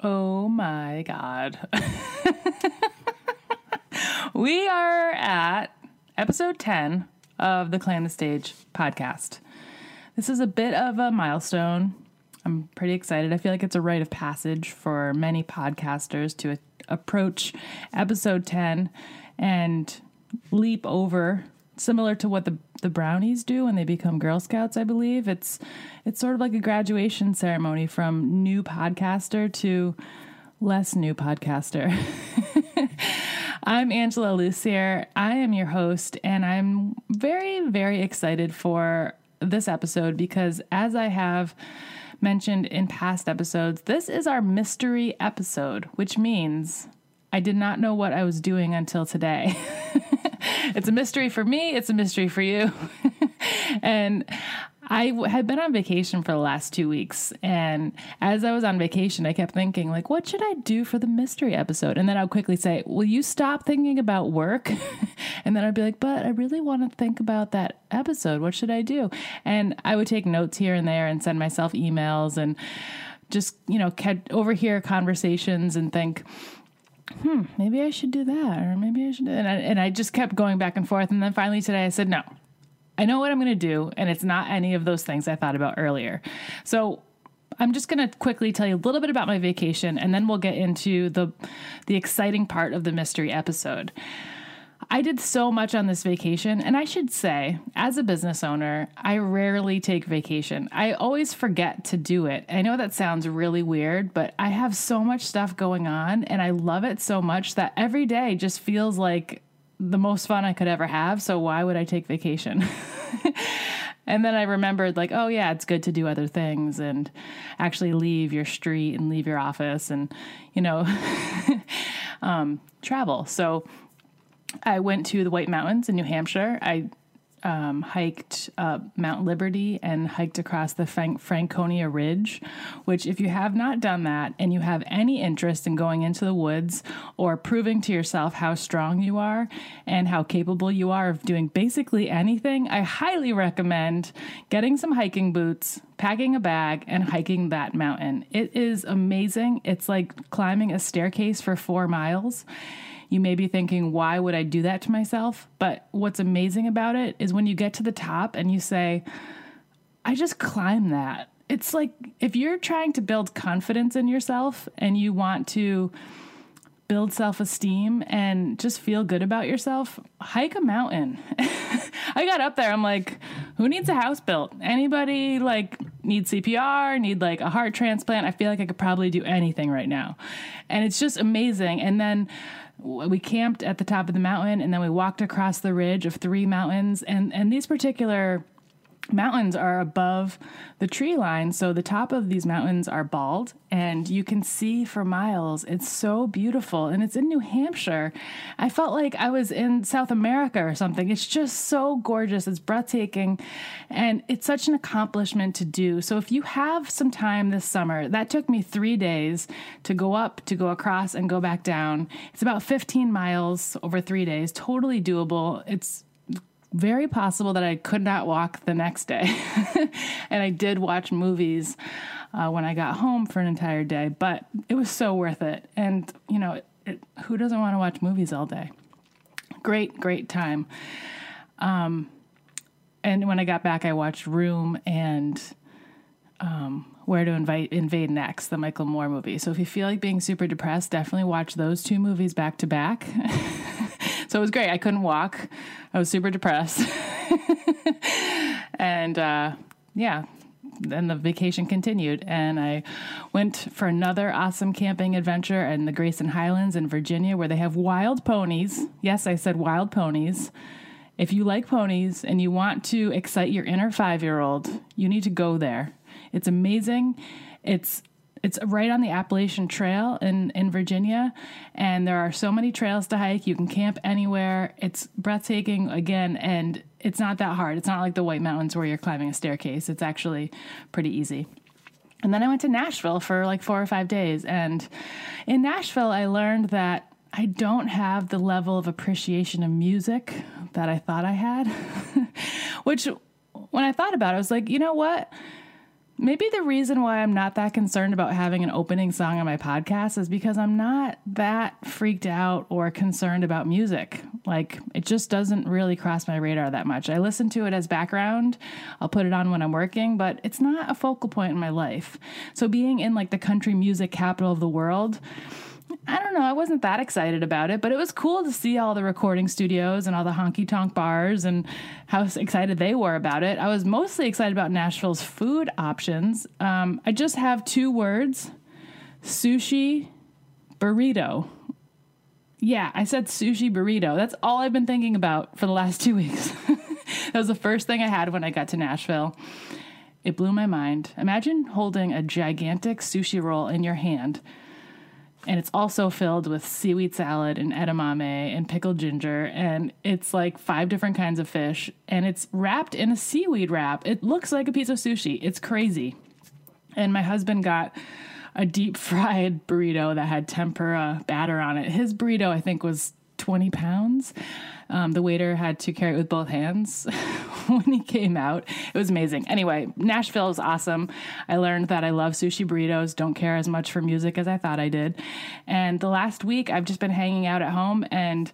Oh my God. we are at episode 10 of the Claim the Stage podcast. This is a bit of a milestone. I'm pretty excited. I feel like it's a rite of passage for many podcasters to a- approach episode 10 and leap over similar to what the the brownies do when they become girl scouts i believe. It's it's sort of like a graduation ceremony from new podcaster to less new podcaster. I'm Angela Lussier. I am your host and i'm very very excited for this episode because as i have mentioned in past episodes this is our mystery episode which means i did not know what i was doing until today it's a mystery for me, it's a mystery for you. and I had been on vacation for the last two weeks. And as I was on vacation, I kept thinking, like, what should I do for the mystery episode? And then I'll quickly say, will you stop thinking about work? and then I'd be like, but I really want to think about that episode. What should I do? And I would take notes here and there and send myself emails and just, you know, overhear conversations and think, hmm, maybe I should do that, or maybe I should. And I, and I just kept going back and forth, and then finally today I said, no, I know what I'm going to do, and it's not any of those things I thought about earlier. So I'm just going to quickly tell you a little bit about my vacation, and then we'll get into the the exciting part of the mystery episode. I did so much on this vacation, and I should say, as a business owner, I rarely take vacation. I always forget to do it. I know that sounds really weird, but I have so much stuff going on, and I love it so much that every day just feels like the most fun I could ever have. So, why would I take vacation? and then I remembered, like, oh, yeah, it's good to do other things and actually leave your street and leave your office and, you know, um, travel. So, I went to the White Mountains in New Hampshire. I um, hiked Mount Liberty and hiked across the Franconia Ridge, which, if you have not done that and you have any interest in going into the woods or proving to yourself how strong you are and how capable you are of doing basically anything, I highly recommend getting some hiking boots, packing a bag, and hiking that mountain. It is amazing. It's like climbing a staircase for four miles you may be thinking, why would I do that to myself? But what's amazing about it is when you get to the top and you say, I just climbed that. It's like if you're trying to build confidence in yourself and you want to build self esteem and just feel good about yourself, hike a mountain. I got up there, I'm like, who needs a house built? Anybody like need CPR, need like a heart transplant? I feel like I could probably do anything right now. And it's just amazing. And then we camped at the top of the mountain and then we walked across the ridge of three mountains. And and these particular mountains are above the tree line so the top of these mountains are bald and you can see for miles. It's so beautiful and it's in New Hampshire. I felt like I was in South America or something. It's just so gorgeous. It's breathtaking and it's such an accomplishment to do. So if you have some time this summer that took me 3 days to go up to go across and go back down. It's about 15 miles over 3 days totally doable. It's very possible that I could not walk the next day. and I did watch movies uh, when I got home for an entire day, but it was so worth it. And, you know, it, it, who doesn't want to watch movies all day? Great, great time. Um, and when I got back, I watched Room and um, Where to Invite, Invade Next, the Michael Moore movie. So if you feel like being super depressed, definitely watch those two movies back to back. So it was great. I couldn't walk. I was super depressed. and uh, yeah, then the vacation continued and I went for another awesome camping adventure in the Grayson Highlands in Virginia where they have wild ponies. Yes, I said wild ponies. If you like ponies and you want to excite your inner 5-year-old, you need to go there. It's amazing. It's it's right on the Appalachian Trail in, in Virginia, and there are so many trails to hike. You can camp anywhere. It's breathtaking again, and it's not that hard. It's not like the White Mountains where you're climbing a staircase. It's actually pretty easy. And then I went to Nashville for like four or five days. And in Nashville, I learned that I don't have the level of appreciation of music that I thought I had. Which, when I thought about it, I was like, you know what? Maybe the reason why I'm not that concerned about having an opening song on my podcast is because I'm not that freaked out or concerned about music. Like, it just doesn't really cross my radar that much. I listen to it as background, I'll put it on when I'm working, but it's not a focal point in my life. So, being in like the country music capital of the world, I don't know. I wasn't that excited about it, but it was cool to see all the recording studios and all the honky tonk bars and how excited they were about it. I was mostly excited about Nashville's food options. Um, I just have two words sushi burrito. Yeah, I said sushi burrito. That's all I've been thinking about for the last two weeks. that was the first thing I had when I got to Nashville. It blew my mind. Imagine holding a gigantic sushi roll in your hand and it's also filled with seaweed salad and edamame and pickled ginger and it's like five different kinds of fish and it's wrapped in a seaweed wrap. It looks like a piece of sushi. It's crazy. And my husband got a deep fried burrito that had tempura batter on it. His burrito i think was 20 pounds. Um, the waiter had to carry it with both hands when he came out. It was amazing. Anyway, Nashville is awesome. I learned that I love sushi burritos, don't care as much for music as I thought I did. And the last week, I've just been hanging out at home and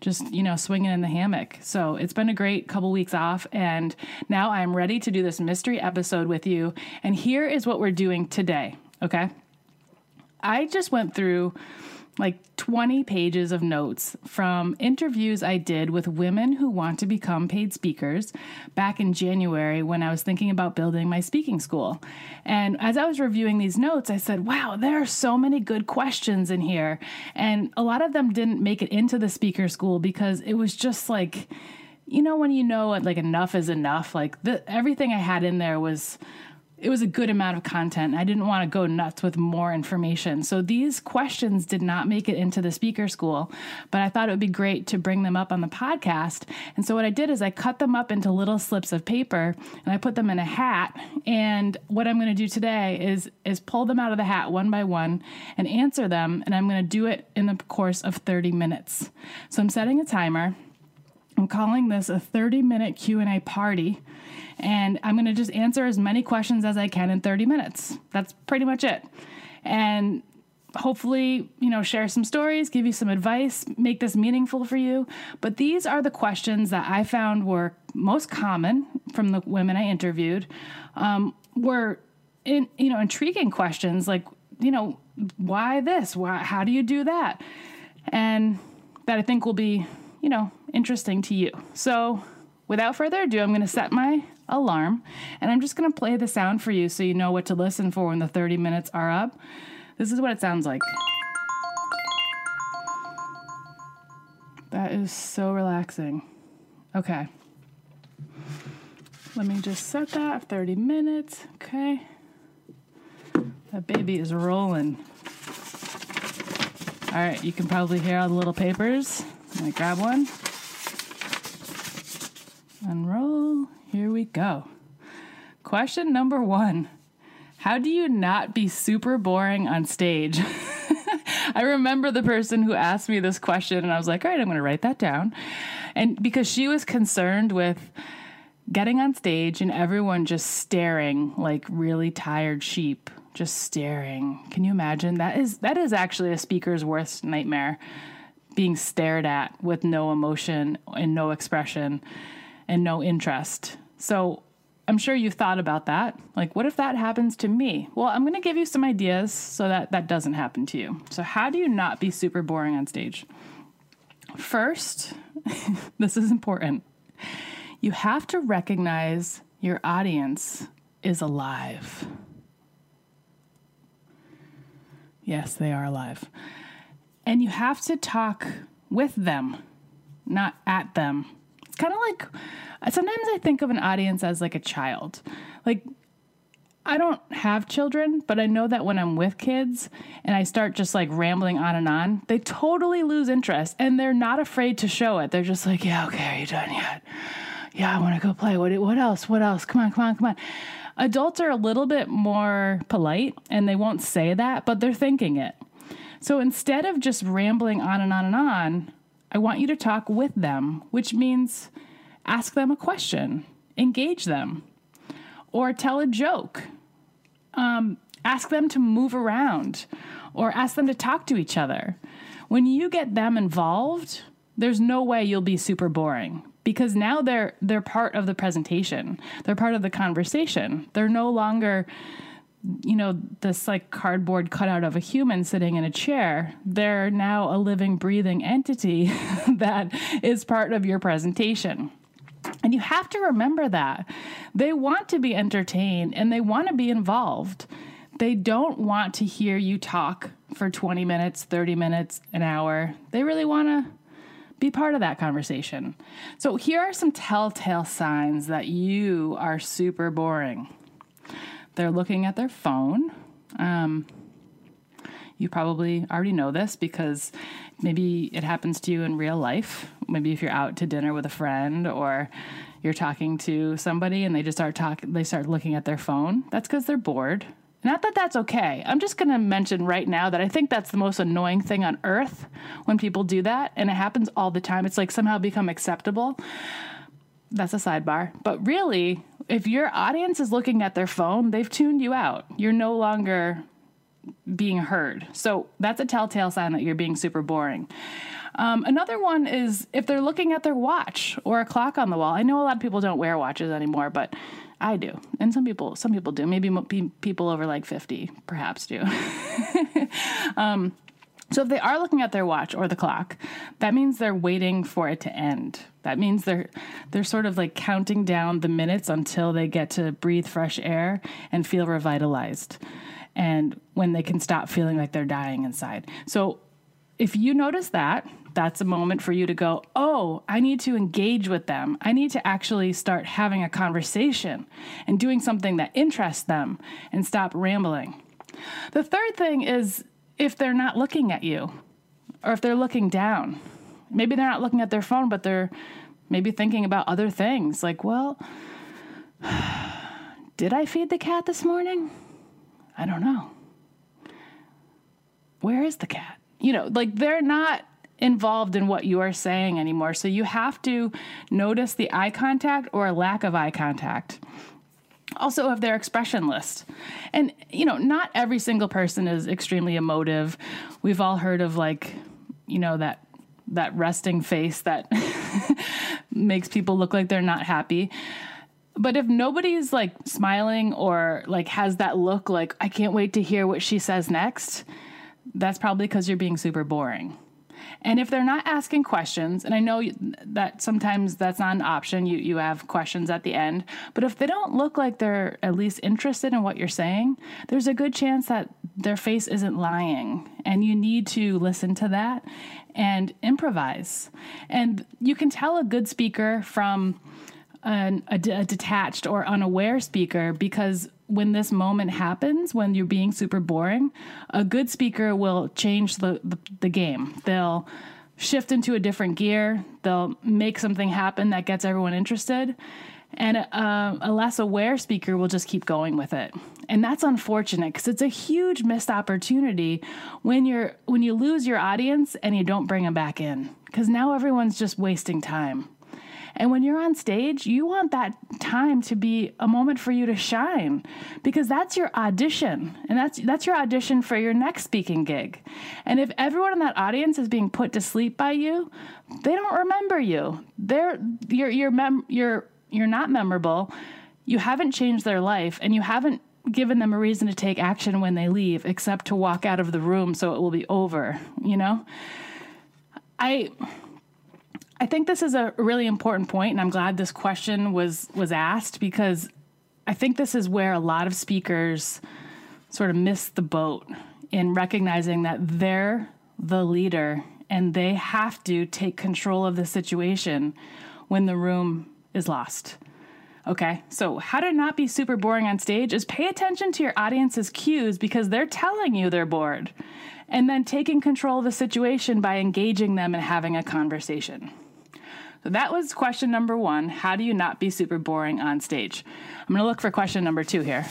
just, you know, swinging in the hammock. So it's been a great couple weeks off. And now I'm ready to do this mystery episode with you. And here is what we're doing today. Okay. I just went through like 20 pages of notes from interviews I did with women who want to become paid speakers back in January when I was thinking about building my speaking school. And as I was reviewing these notes, I said, wow, there are so many good questions in here. And a lot of them didn't make it into the speaker school because it was just like, you know, when you know like enough is enough, like the, everything I had in there was it was a good amount of content. I didn't want to go nuts with more information. So these questions did not make it into the speaker school, but I thought it would be great to bring them up on the podcast. And so what I did is I cut them up into little slips of paper and I put them in a hat. And what I'm going to do today is is pull them out of the hat one by one and answer them and I'm going to do it in the course of 30 minutes. So I'm setting a timer. I'm calling this a 30 minute Q&A party and I'm going to just answer as many questions as I can in 30 minutes. That's pretty much it. And hopefully, you know, share some stories, give you some advice, make this meaningful for you. But these are the questions that I found were most common from the women I interviewed. Um, were in, you know, intriguing questions like, you know, why this? Why, how do you do that? And that I think will be, you know, interesting to you. So, without further ado, I'm going to set my alarm. And I'm just going to play the sound for you so you know what to listen for when the 30 minutes are up. This is what it sounds like. That is so relaxing. Okay. Let me just set that 30 minutes. Okay. That baby is rolling. All right, you can probably hear all the little papers. Let me grab one. Unroll. Here we go. Question number one How do you not be super boring on stage? I remember the person who asked me this question, and I was like, all right, I'm to write that down. And because she was concerned with getting on stage and everyone just staring like really tired sheep, just staring. Can you imagine? That is that is actually a speaker's worst nightmare. Being stared at with no emotion and no expression and no interest. So I'm sure you've thought about that. Like, what if that happens to me? Well, I'm going to give you some ideas so that that doesn't happen to you. So, how do you not be super boring on stage? First, this is important. You have to recognize your audience is alive. Yes, they are alive. And you have to talk with them, not at them It's kind of like sometimes I think of an audience as like a child. Like I don't have children, but I know that when I'm with kids and I start just like rambling on and on, they totally lose interest and they're not afraid to show it. They're just like, "Yeah, okay, are you done yet? Yeah, I want to go play. What what else? What else? Come on, come on, come on." Adults are a little bit more polite and they won't say that, but they're thinking it. So instead of just rambling on and on and on, I want you to talk with them, which means ask them a question, engage them, or tell a joke. um, ask them to move around or ask them to talk to each other. When you get them involved, there's no way you'll be super boring because now they're they're part of the presentation. They're part of the conversation. They're no longer you know this like cardboard cutout of a human sitting in a chair. They're now a living breathing entity that is part of your presentation. And you have to remember that. They want to be entertained and they want to be involved. They don't want to hear you talk for 20 minutes, 30 minutes, an hour. They really want to be part of that conversation. So, here are some telltale signs that you are super boring. They're looking at their phone. Um, you probably already know this because maybe it happens to you in real life. Maybe if you're out to dinner with a friend or you're talking to somebody and they just start talking, they start looking at their phone. That's because they're bored. Not that that's okay. I'm just going to mention right now that I think that's the most annoying thing on earth when people do that. And it happens all the time. It's like somehow become acceptable. That's a sidebar. But really, if your audience is looking at their phone, they've tuned you out. You're no longer being heard. So that's a telltale sign that you're being super boring. Um, another one is if they're looking at their watch or a clock on the wall. I know a lot of people don't wear watches anymore, but I do, and some people some people do. Maybe people over like fifty perhaps do. um, so if they are looking at their watch or the clock, that means they're waiting for it to end. That means they're they're sort of like counting down the minutes until they get to breathe fresh air and feel revitalized. And when they can stop feeling like they're dying inside. So if you notice that, that's a moment for you to go, oh, I need to engage with them. I need to actually start having a conversation and doing something that interests them and stop rambling. The third thing is if they're not looking at you or if they're looking down. Maybe they're not looking at their phone, but they're maybe thinking about other things like, well, did I feed the cat this morning? I don't know. Where is the cat? You know, like they're not involved in what you are saying anymore. So you have to notice the eye contact or lack of eye contact. Also, of their expression list. And, you know, not every single person is extremely emotive. We've all heard of, like, you know, that that resting face that makes people look like they're not happy. But if nobody's like smiling or like has that look like I can't wait to hear what she says next, that's probably because you're being super boring. And if they're not asking questions, and I know that sometimes that's not an option, you, you have questions at the end, but if they don't look like they're at least interested in what you're saying, there's a good chance that their face isn't lying. And you need to listen to that and improvise. And you can tell a good speaker from an, detached or unaware speaker because when this moment happens, when you're being super boring, a good speaker will change the, the, the, game. They'll shift into a different gear, they'll make something happen that gets everyone interested. And a, a less aware speaker will just keep going with it. And that's unfortunate because it's a huge missed opportunity when you're when you lose your audience and you don't bring them back in because now everyone's just wasting time. And when you're on stage, you want that time to be a moment for you to shine because that's your audition. And that's that's your audition for your next speaking gig. And if everyone in that audience is being put to sleep by you, they don't remember you. They're you're you're mem- you're you're not memorable. You haven't changed their life and you haven't given them a reason to take action when they leave except to walk out of the room so it will be over, you know? I I think this is a really important point, and I'm glad this question was was asked because I think this is where a lot of speakers sort of miss the boat in recognizing that they're the leader and they have to take control of the situation when the room is lost. Okay, so how to not be super boring on stage is pay attention to your audience's cues because they're telling you they're bored, and then taking control of the situation by engaging them and having a conversation. So that was question number one. How do you not be super boring on stage? I'm going to look for question number two here.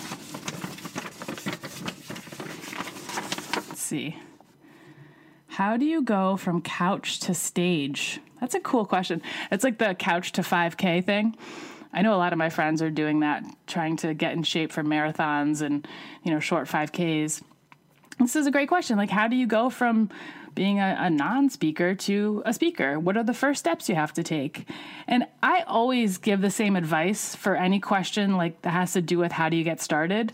Let's see. How do you go from couch to stage? That's a cool question. It's like the couch to 5K thing. I know a lot of my friends are doing that, trying to get in shape for marathons and, you know, short 5Ks. This is a great question. Like, how do you go from being a, a non speaker to a speaker? What are the first steps you have to take? And I always give the same advice for any question like that has to do with how do you get started.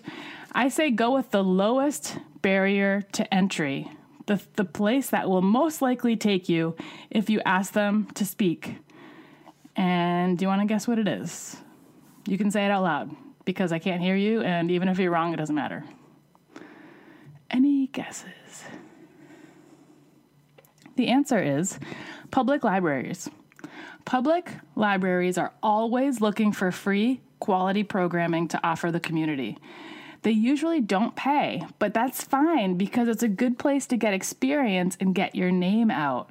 I say go with the lowest barrier to entry, the, the place that will most likely take you if you ask them to speak. And do you want to guess what it is? You can say it out loud because I can't hear you, and even if you're wrong, it doesn't matter. Any guesses? The answer is public libraries. Public libraries are always looking for free, quality programming to offer the community. They usually don't pay, but that's fine because it's a good place to get experience and get your name out.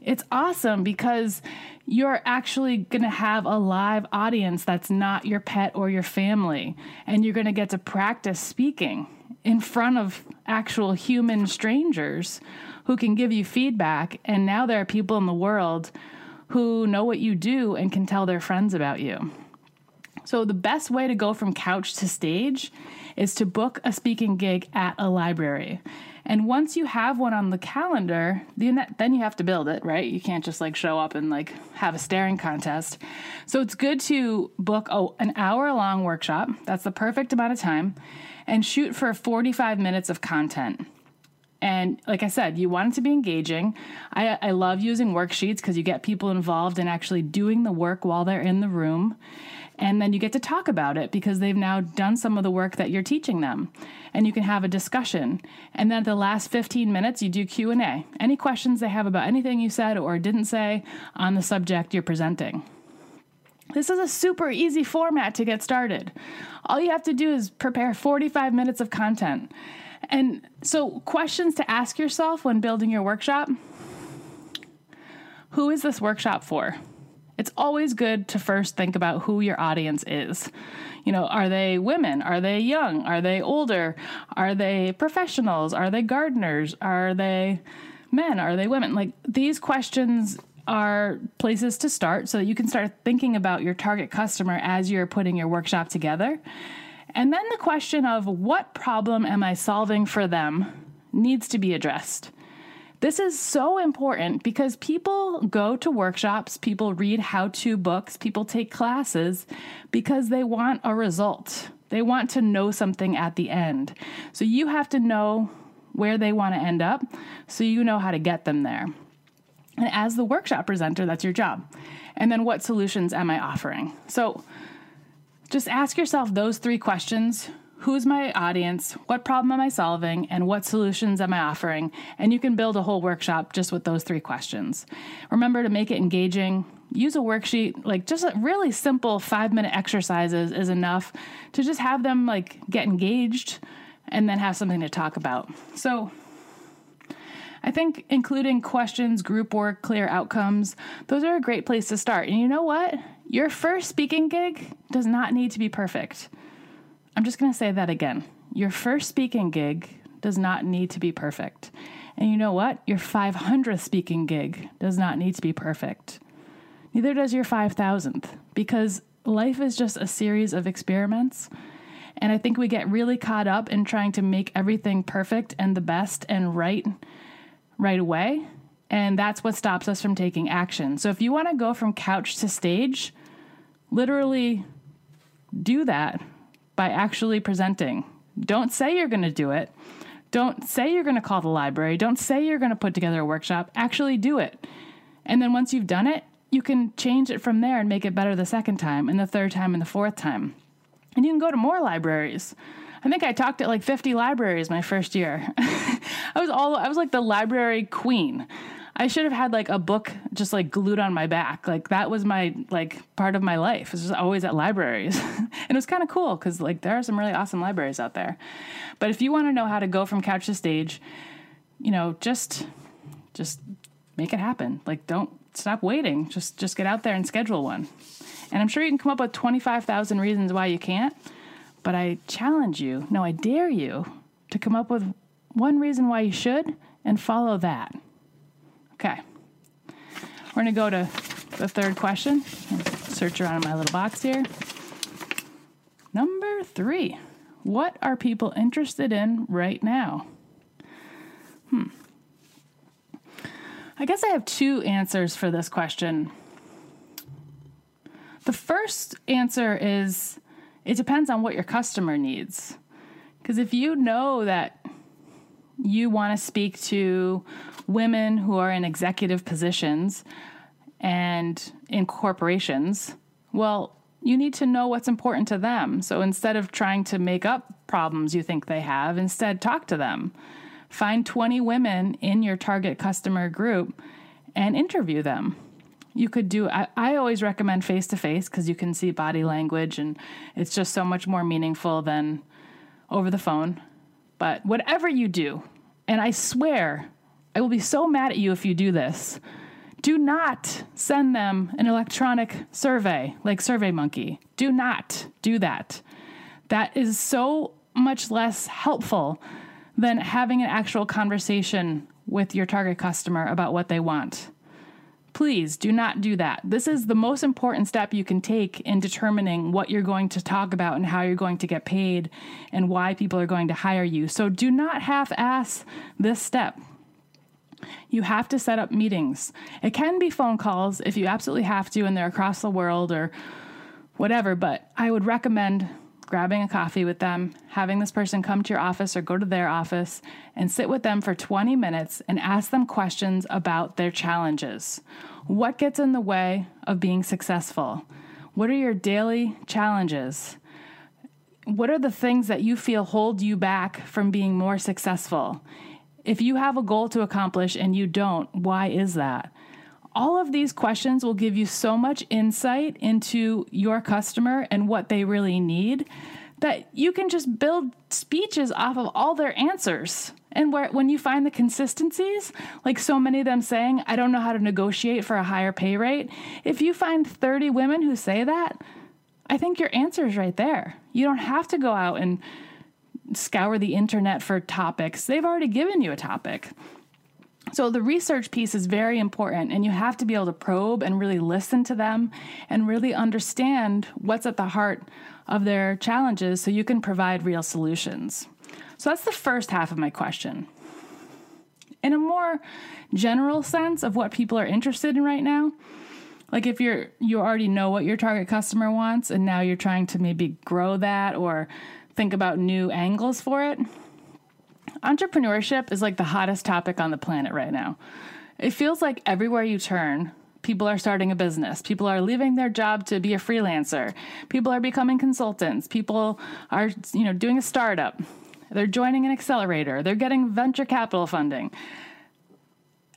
It's awesome because you're actually going to have a live audience that's not your pet or your family, and you're going to get to practice speaking in front of actual human strangers who can give you feedback. And now there are people in the world who know what you do and can tell their friends about you. So, the best way to go from couch to stage is to book a speaking gig at a library. And once you have one on the calendar, then you have to build it, right? You can't just like show up and like have a staring contest. So it's good to book oh, an hour long workshop. That's the perfect amount of time and shoot for 45 minutes of content. And like I said, you want it to be engaging. I, I love using worksheets because you get people involved in actually doing the work while they're in the room and then you get to talk about it because they've now done some of the work that you're teaching them. And you can have a discussion. And then the last 15 minutes you do q&a any questions they have about anything you said or didn't say on the subject you're presenting. This is a super easy format to get started. All you have to do is prepare 45 minutes of content. And so questions to ask yourself when building your workshop. Who is this workshop for it's always good to first think about who your audience is. You know, are they women? Are they young? Are they older? Are they professionals? Are they gardeners? Are they men? Are they women? Like these questions are places to start so that you can start thinking about your target customer as you're putting your workshop together. And then the question of what problem am I solving for them needs to be addressed. This is so important because people go to workshops, people read how to books, people take classes because they want a result. They want to know something at the end. So you have to know where they want to end up so you know how to get them there. And as the workshop presenter, that's your job. And then what solutions am I offering? So just ask yourself those three questions who's my audience, what problem am I solving, and what solutions am I offering? And you can build a whole workshop just with those three questions. Remember to make it engaging. Use a worksheet, like just really simple five minute exercises is enough to just have them like get engaged and then have something to talk about. So, I think including questions, group work, clear outcomes, those are a great place to start. And you know what? Your first speaking gig does not need to be perfect. I'm just going to say that again. Your first speaking gig does not need to be perfect. And you know what? Your 500th speaking gig does not need to be perfect. Neither does your 5,000th, because life is just a series of experiments. And I think we get really caught up in trying to make everything perfect and the best and right right away. And that's what stops us from taking action. So if you want to go from couch to stage, literally do that by actually presenting. Don't say you're going to do it. Don't say you're going to call the library. Don't say you're going to put together a workshop. Actually do it. And then once you've done it, you can change it from there and make it better the second time, and the third time, and the fourth time. And you can go to more libraries. I think I talked at like 50 libraries my first year. I was all I was like the library queen. I should have had like a book just like glued on my back. Like that was my like part of my life. It was just always at libraries. and it was kind of cool because like there are some really awesome libraries out there. But if you want to know how to go from couch to stage, you know, just just make it happen. Like don't stop waiting. Just just get out there and schedule one. And I'm sure you can come up with 25,000 reasons why you can't, but I challenge you, no, I dare you to come up with one reason why you should and follow that. Okay. We're going to go to the third question. Search around in my little box here. Number three What are people interested in right now? Hmm. I guess I have two answers for this question. The first answer is it depends on what your customer needs. Because if you know that you want to speak to women who are in executive positions and in corporations, well, you need to know what's important to them. So instead of trying to make up problems you think they have, instead talk to them. Find 20 women in your target customer group and interview them. You could do, I, I always recommend face to face because you can see body language and it's just so much more meaningful than over the phone. But whatever you do, and I swear, I will be so mad at you if you do this. Do not send them an electronic survey like SurveyMonkey. Do not do that. That is so much less helpful than having an actual conversation with your target customer about what they want. Please do not do that. This is the most important step you can take in determining what you're going to talk about and how you're going to get paid and why people are going to hire you. So do not half ass this step. You have to set up meetings. It can be phone calls if you absolutely have to and they're across the world or whatever, but I would recommend grabbing a coffee with them, having this person come to your office or go to their office and sit with them for 20 minutes and ask them questions about their challenges. What gets in the way of being successful? What are your daily challenges? What are the things that you feel hold you back from being more successful? If you have a goal to accomplish and you don't, why is that? All of these questions will give you so much insight into your customer and what they really need that you can just build speeches off of all their answers. And where, when you find the consistencies, like so many of them saying, I don't know how to negotiate for a higher pay rate, if you find 30 women who say that, I think your answer is right there. You don't have to go out and scour the internet for topics, they've already given you a topic. So, the research piece is very important, and you have to be able to probe and really listen to them and really understand what's at the heart of their challenges so you can provide real solutions. So, that's the first half of my question. In a more general sense of what people are interested in right now, like if you're you already know what your target customer wants and now you're trying to maybe grow that or think about new angles for it, Entrepreneurship is like the hottest topic on the planet right now. It feels like everywhere you turn, people are starting a business. People are leaving their job to be a freelancer. People are becoming consultants. People are, you know, doing a startup. They're joining an accelerator. They're getting venture capital funding.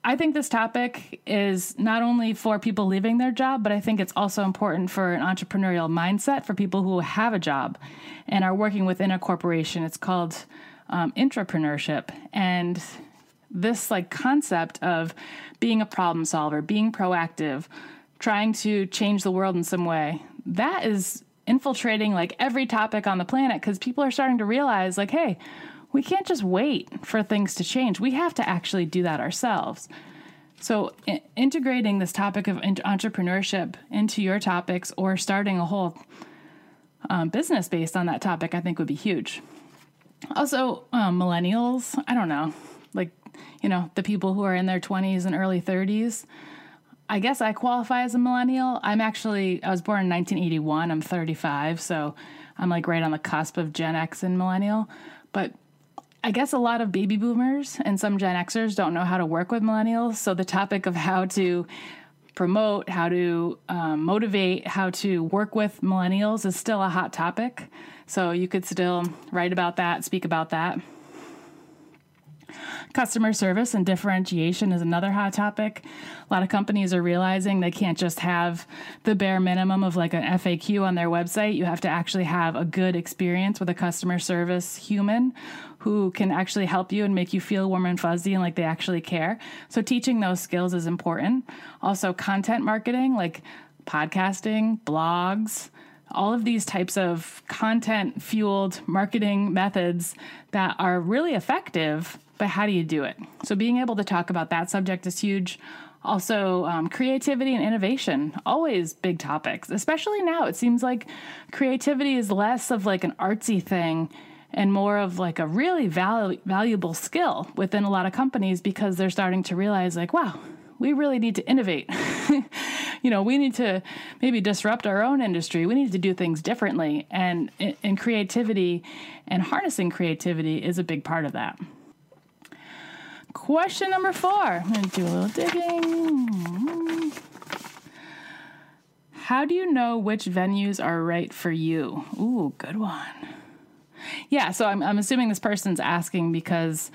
I think this topic is not only for people leaving their job, but I think it's also important for an entrepreneurial mindset for people who have a job and are working within a corporation. It's called um, intrapreneurship and this like concept of being a problem solver, being proactive, trying to change the world in some way. That is infiltrating like every topic on the planet because people are starting to realize like, hey, we can't just wait for things to change. We have to actually do that ourselves. So, I- integrating this topic of entrepreneurship into your topics or starting a whole um, business based on that topic, I think would be huge. Also, um, millennials, I don't know, like, you know, the people who are in their 20s and early 30s. I guess I qualify as a millennial. I'm actually, I was born in 1981. I'm 35, so I'm like right on the cusp of Gen X and millennial. But I guess a lot of baby boomers and some Gen Xers don't know how to work with millennials. So the topic of how to promote, how to um, motivate, how to work with millennials is still a hot topic. So you could still write about that, speak about that. Customer service and differentiation is another hot topic. A lot of companies are realizing they can't just have the bare minimum of like an FAQ on their website. You have to actually have a good experience with a customer service human who can actually help you and make you feel warm and fuzzy and like they actually care. So, teaching those skills is important. Also, content marketing like podcasting, blogs, all of these types of content fueled marketing methods that are really effective, but how do you do it? So, being able to talk about that subject is huge. Also, um, creativity and innovation, always big topics, especially now. It seems like creativity is less of like an artsy thing and more of like a really val- valuable skill within a lot of companies because they're starting to realize, like, wow, we really need to innovate. you know, we need to maybe disrupt our own industry. We need to do things differently. And, and creativity and harnessing creativity is a big part of that. Question number four. I'm going to do a little digging. How do you know which venues are right for you? Ooh, good one. Yeah, so I'm, I'm assuming this person's asking because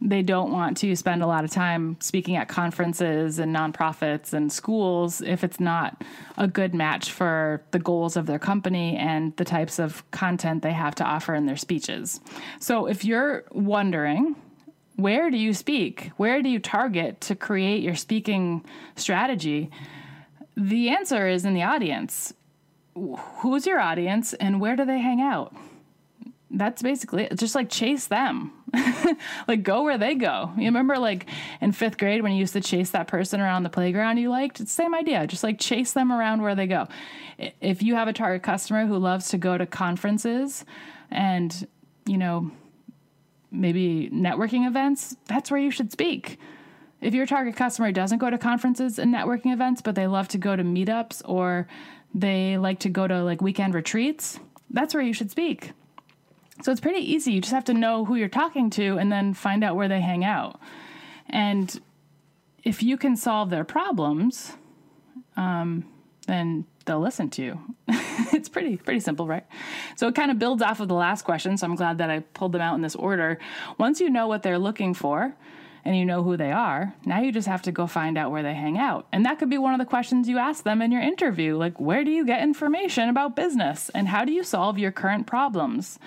they don't want to spend a lot of time speaking at conferences and nonprofits and schools if it's not a good match for the goals of their company and the types of content they have to offer in their speeches. So if you're wondering, where do you speak? Where do you target to create your speaking strategy? The answer is in the audience. Who's your audience and where do they hang out? That's basically it. Just like chase them. like go where they go. You remember like in fifth grade when you used to chase that person around the playground you liked? It's the same idea. Just like chase them around where they go. If you have a target customer who loves to go to conferences and, you know, maybe networking events, that's where you should speak. If your target customer doesn't go to conferences and networking events, but they love to go to meetups or they like to go to like weekend retreats, that's where you should speak. So it's pretty easy. You just have to know who you're talking to and then find out where they hang out. And if you can solve their problems, um, then they'll listen to you. it's pretty pretty simple, right? So it kind of builds off of the last question. So I'm glad that I pulled them out in this order. Once you know what they're looking for, and you know who they are, now you just have to go find out where they hang out. And that could be one of the questions you ask them in your interview like, where do you get information about business? And how do you solve your current problems?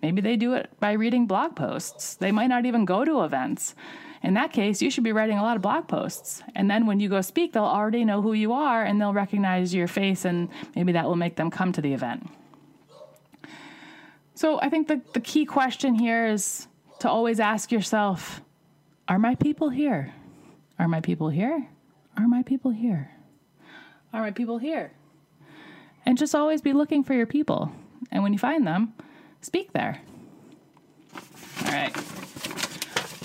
Maybe they do it by reading blog posts. They might not even go to events. In that case, you should be writing a lot of blog posts. And then when you go speak, they'll already know who you are and they'll recognize your face, and maybe that will make them come to the event. So I think the, the key question here is to always ask yourself Are my people here? Are my people here? Are my people here? Are my people here? And just always be looking for your people. And when you find them, speak there. All right.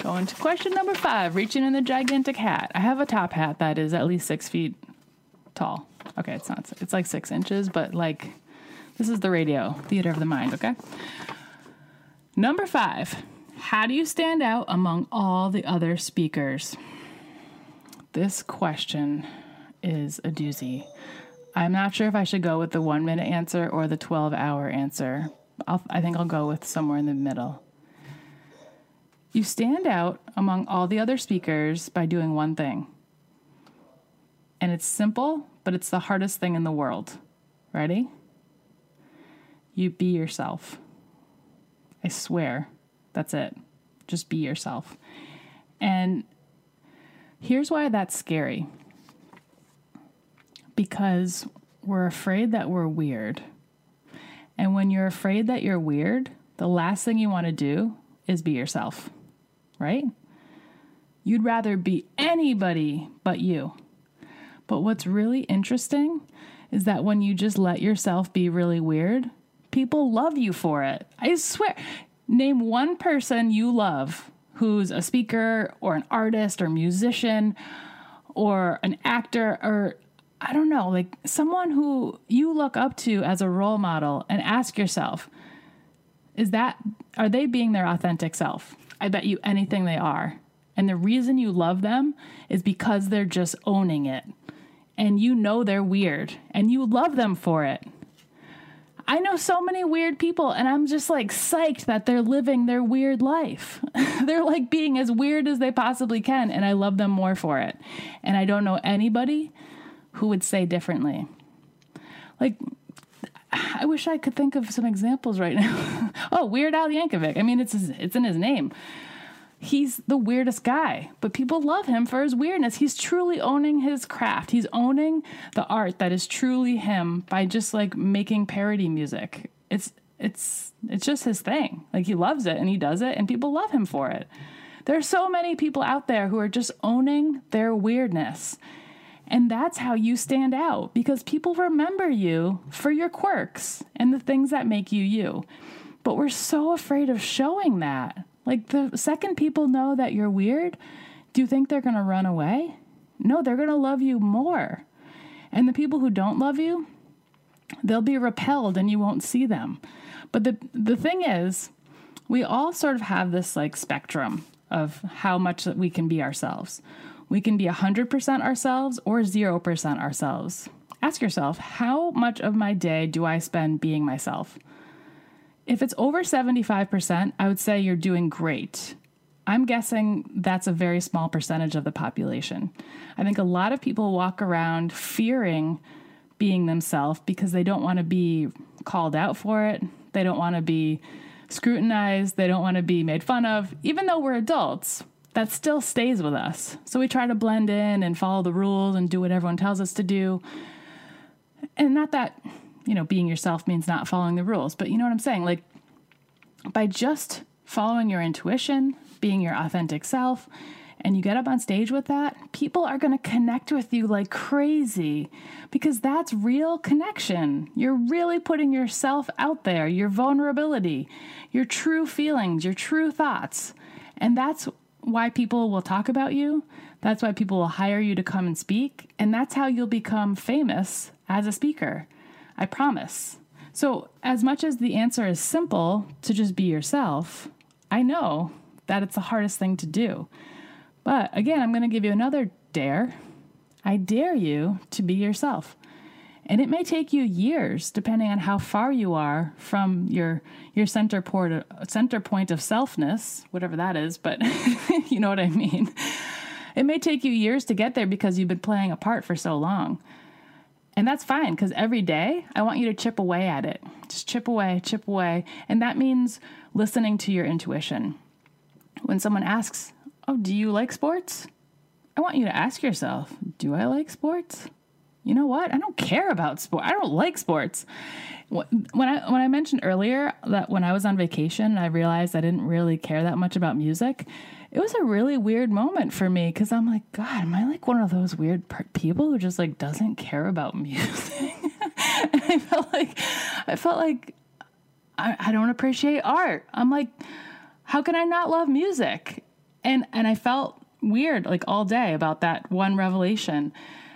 Going to question number five reaching in the gigantic hat. I have a top hat that is at least six feet tall. Okay, it's not, it's like six inches, but like this is the radio, theater of the mind, okay? Number five, how do you stand out among all the other speakers? This question is a doozy. I'm not sure if I should go with the one minute answer or the 12 hour answer. I'll, I think I'll go with somewhere in the middle. You stand out among all the other speakers by doing one thing. And it's simple, but it's the hardest thing in the world. Ready? You be yourself. I swear. That's it. Just be yourself. And here's why that's scary because we're afraid that we're weird. And when you're afraid that you're weird, the last thing you want to do is be yourself right? You'd rather be anybody but you. But what's really interesting is that when you just let yourself be really weird, people love you for it. I swear. Name one person you love who's a speaker or an artist or musician or an actor or I don't know, like someone who you look up to as a role model and ask yourself, is that are they being their authentic self? I bet you anything they are. And the reason you love them is because they're just owning it. And you know they're weird and you love them for it. I know so many weird people, and I'm just like psyched that they're living their weird life. they're like being as weird as they possibly can, and I love them more for it. And I don't know anybody who would say differently. Like, I wish I could think of some examples right now. oh, Weird Al Yankovic. I mean, it's it's in his name. He's the weirdest guy, but people love him for his weirdness. He's truly owning his craft. He's owning the art that is truly him by just like making parody music. It's it's it's just his thing. Like he loves it and he does it and people love him for it. There are so many people out there who are just owning their weirdness. And that's how you stand out because people remember you for your quirks and the things that make you you. But we're so afraid of showing that. Like the second people know that you're weird, do you think they're going to run away? No, they're going to love you more. And the people who don't love you, they'll be repelled and you won't see them. But the the thing is, we all sort of have this like spectrum of how much that we can be ourselves. We can be 100% ourselves or 0% ourselves. Ask yourself, how much of my day do I spend being myself? If it's over 75%, I would say you're doing great. I'm guessing that's a very small percentage of the population. I think a lot of people walk around fearing being themselves because they don't want to be called out for it. They don't want to be scrutinized. They don't want to be made fun of. Even though we're adults, that still stays with us. So we try to blend in and follow the rules and do what everyone tells us to do. And not that, you know, being yourself means not following the rules, but you know what I'm saying? Like, by just following your intuition, being your authentic self, and you get up on stage with that, people are going to connect with you like crazy because that's real connection. You're really putting yourself out there, your vulnerability, your true feelings, your true thoughts. And that's why people will talk about you. That's why people will hire you to come and speak. And that's how you'll become famous as a speaker. I promise. So, as much as the answer is simple to just be yourself, I know that it's the hardest thing to do. But again, I'm going to give you another dare. I dare you to be yourself. And it may take you years, depending on how far you are from your your center port center point of selfness, whatever that is. But you know what I mean. It may take you years to get there because you've been playing a part for so long. And that's fine because every day I want you to chip away at it. Just chip away, chip away. And that means listening to your intuition. When someone asks, Oh, do you like sports? I want you to ask yourself, Do I like sports? you know what? I don't care about sport. I don't like sports. When I when I mentioned earlier that when I was on vacation, I realized I didn't really care that much about music. It was a really weird moment for me because I'm like, God, am I like one of those weird people who just like doesn't care about music? and I felt like I felt like I, I don't appreciate art. I'm like, how can I not love music? And and I felt weird like all day about that one revelation.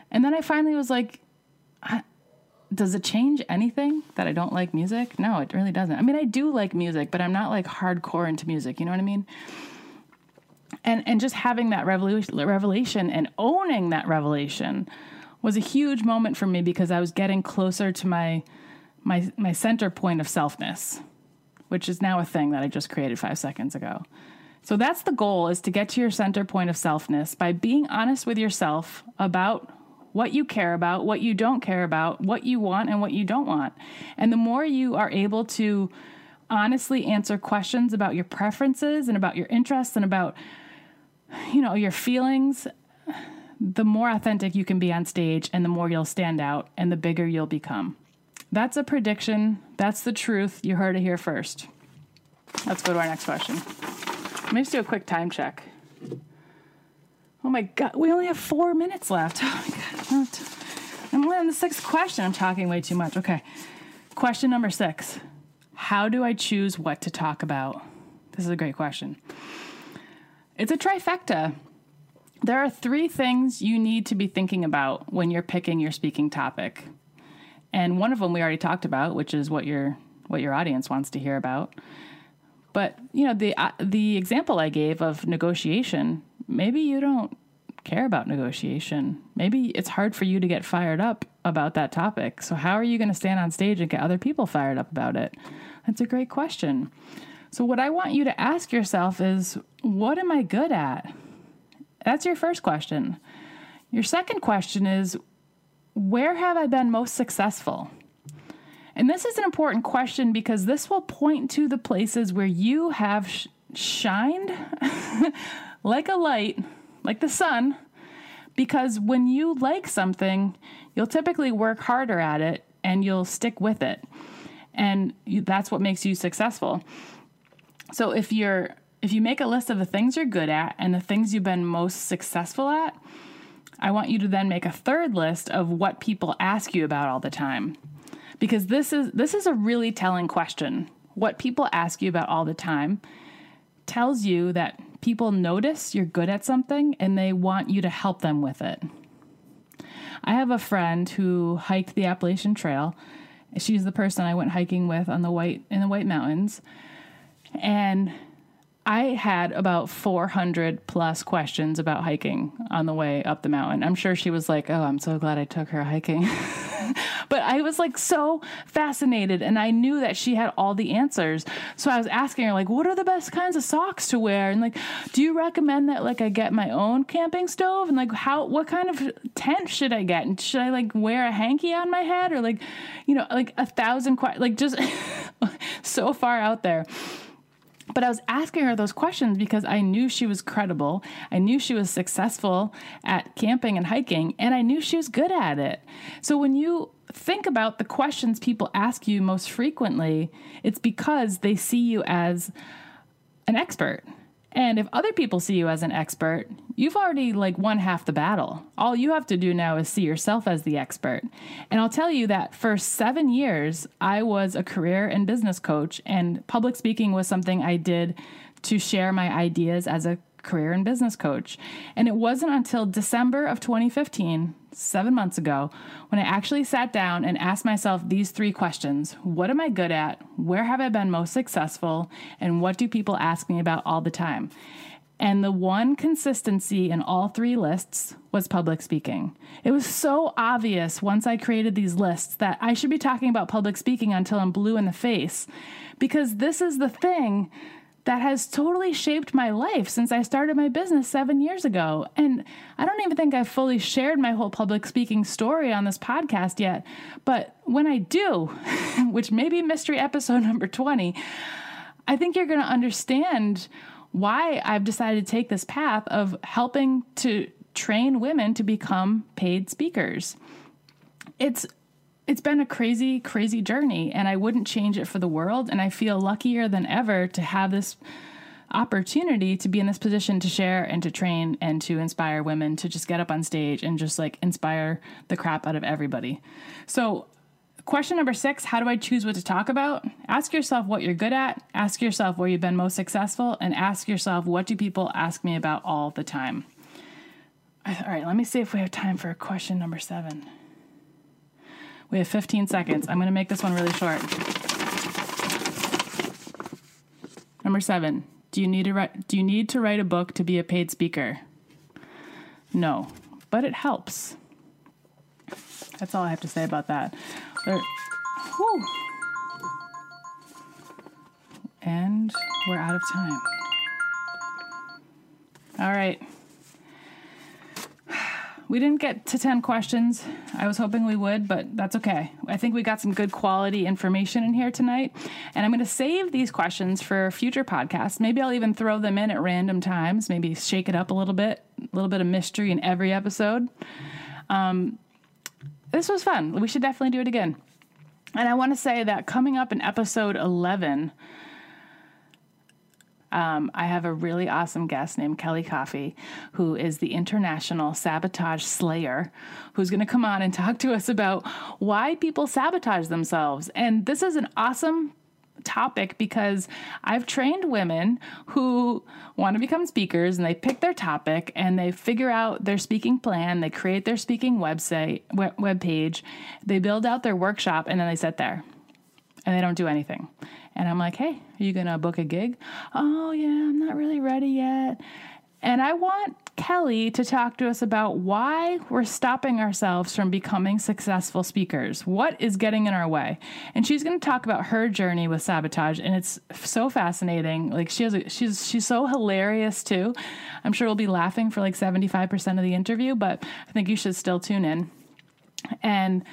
And then I finally was like, does it change anything that I don't like music? No, it really doesn't. I mean, I do like music, but I'm not like hardcore into music. You know what I mean? And and just having that revelation, and owning that revelation was a huge moment for me because I was getting closer to my my my center point of selfness, which is now a thing that I just created five seconds ago. So that's the goal is to get to your center point of selfness by being honest with yourself about what you care about, what you don't care about, what you want, and what you don't want. And the more you are able to honestly answer questions about your preferences and about your interests and about you know your feelings the more authentic you can be on stage and the more you'll stand out and the bigger you'll become that's a prediction that's the truth you heard it here first let's go to our next question let me just do a quick time check Oh my God, we only have four minutes left. Oh my God. I'm on the sixth question. I'm talking way too much. Okay. Question number six How do I choose what to talk about? This is a great question. It's a trifecta. There are three things you need to be thinking about when you're picking your speaking topic. And one of them we already talked about, which is what your what your audience wants to hear about. But, you know, the uh, the example I gave of negotiation maybe you don't care about negotiation. Maybe it's hard for you to get fired up about that topic. So, how are you going to stand on stage and get other people fired up about it? That's a great question. So, what I want you to ask yourself is what am I good at? That's your first question. Your second question is where have I been most successful? And this is an important question because this will point to the places where you have sh- shined like a light, like the sun, because when you like something, you'll typically work harder at it and you'll stick with it. And that's what makes you successful. So if you're if you make a list of the things you're good at and the things you've been most successful at, I want you to then make a third list of what people ask you about all the time. Because this is this is a really telling question. What people ask you about all the time tells you that people notice you're good at something and they want you to help them with it. I have a friend who hiked the Appalachian Trail. She's the person I went hiking with on the White in the White Mountains. And I had about 400 plus questions about hiking on the way up the mountain. I'm sure she was like, Oh, I'm so glad I took her hiking. I was like so fascinated and I knew that she had all the answers. So I was asking her, like, what are the best kinds of socks to wear? And like, do you recommend that like I get my own camping stove? And like, how, what kind of tent should I get? And should I like wear a hanky on my head or like, you know, like a thousand, like just so far out there. But I was asking her those questions because I knew she was credible. I knew she was successful at camping and hiking, and I knew she was good at it. So when you think about the questions people ask you most frequently, it's because they see you as an expert. And if other people see you as an expert, you've already like won half the battle. All you have to do now is see yourself as the expert. And I'll tell you that for 7 years I was a career and business coach and public speaking was something I did to share my ideas as a career and business coach. And it wasn't until December of 2015, seven months ago, when I actually sat down and asked myself these three questions What am I good at? Where have I been most successful? And what do people ask me about all the time? And the one consistency in all three lists was public speaking. It was so obvious once I created these lists that I should be talking about public speaking until I'm blue in the face because this is the thing that has totally shaped my life since I started my business seven years ago. And I don't even think I've fully shared my whole public speaking story on this podcast yet. But when I do, which may be mystery episode number 20, I think you're going to understand why I've decided to take this path of helping to train women to become paid speakers. It's it's been a crazy, crazy journey, and I wouldn't change it for the world. And I feel luckier than ever to have this opportunity to be in this position to share and to train and to inspire women to just get up on stage and just like inspire the crap out of everybody. So, question number six how do I choose what to talk about? Ask yourself what you're good at, ask yourself where you've been most successful, and ask yourself what do people ask me about all the time? All right, let me see if we have time for question number seven. We have 15 seconds. I'm going to make this one really short. Number seven. Do you need to write, do you need to write a book to be a paid speaker? No, but it helps. That's all I have to say about that. There, whew. And we're out of time. All right. We didn't get to 10 questions. I was hoping we would, but that's okay. I think we got some good quality information in here tonight. And I'm going to save these questions for future podcasts. Maybe I'll even throw them in at random times, maybe shake it up a little bit, a little bit of mystery in every episode. Um, this was fun. We should definitely do it again. And I want to say that coming up in episode 11, um, I have a really awesome guest named Kelly Coffey, who is the international sabotage slayer, who's going to come on and talk to us about why people sabotage themselves. And this is an awesome topic because I've trained women who want to become speakers and they pick their topic and they figure out their speaking plan, they create their speaking website web page, they build out their workshop and then they sit there and they don't do anything. And I'm like, hey, are you going to book a gig? Oh, yeah, I'm not really ready yet. And I want Kelly to talk to us about why we're stopping ourselves from becoming successful speakers. What is getting in our way? And she's going to talk about her journey with sabotage, and it's so fascinating. Like she has, a, she's she's so hilarious too. I'm sure we'll be laughing for like 75% of the interview, but I think you should still tune in. And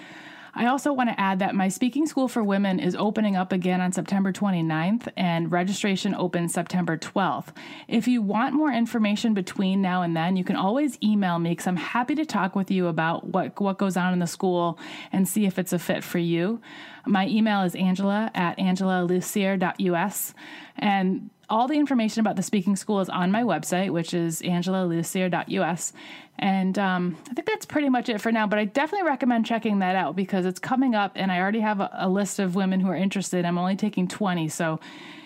I also want to add that my speaking school for women is opening up again on September 29th and registration opens September 12th. If you want more information between now and then, you can always email me because I'm happy to talk with you about what, what goes on in the school and see if it's a fit for you. My email is angela at angelalussier.us. And all the information about the speaking school is on my website, which is angelalussier.us. And um, I think that's pretty much it for now, but I definitely recommend checking that out because it's coming up and I already have a, a list of women who are interested. I'm only taking 20, so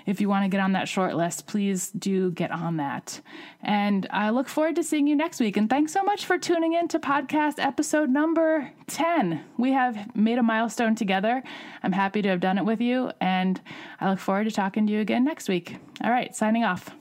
if you want to get on that short list, please do get on that. And I look forward to seeing you next week. And thanks so much for tuning in to podcast episode number 10. We have made a milestone together. I'm happy to have done it with you. And I look forward to talking to you again next week. All right, signing off.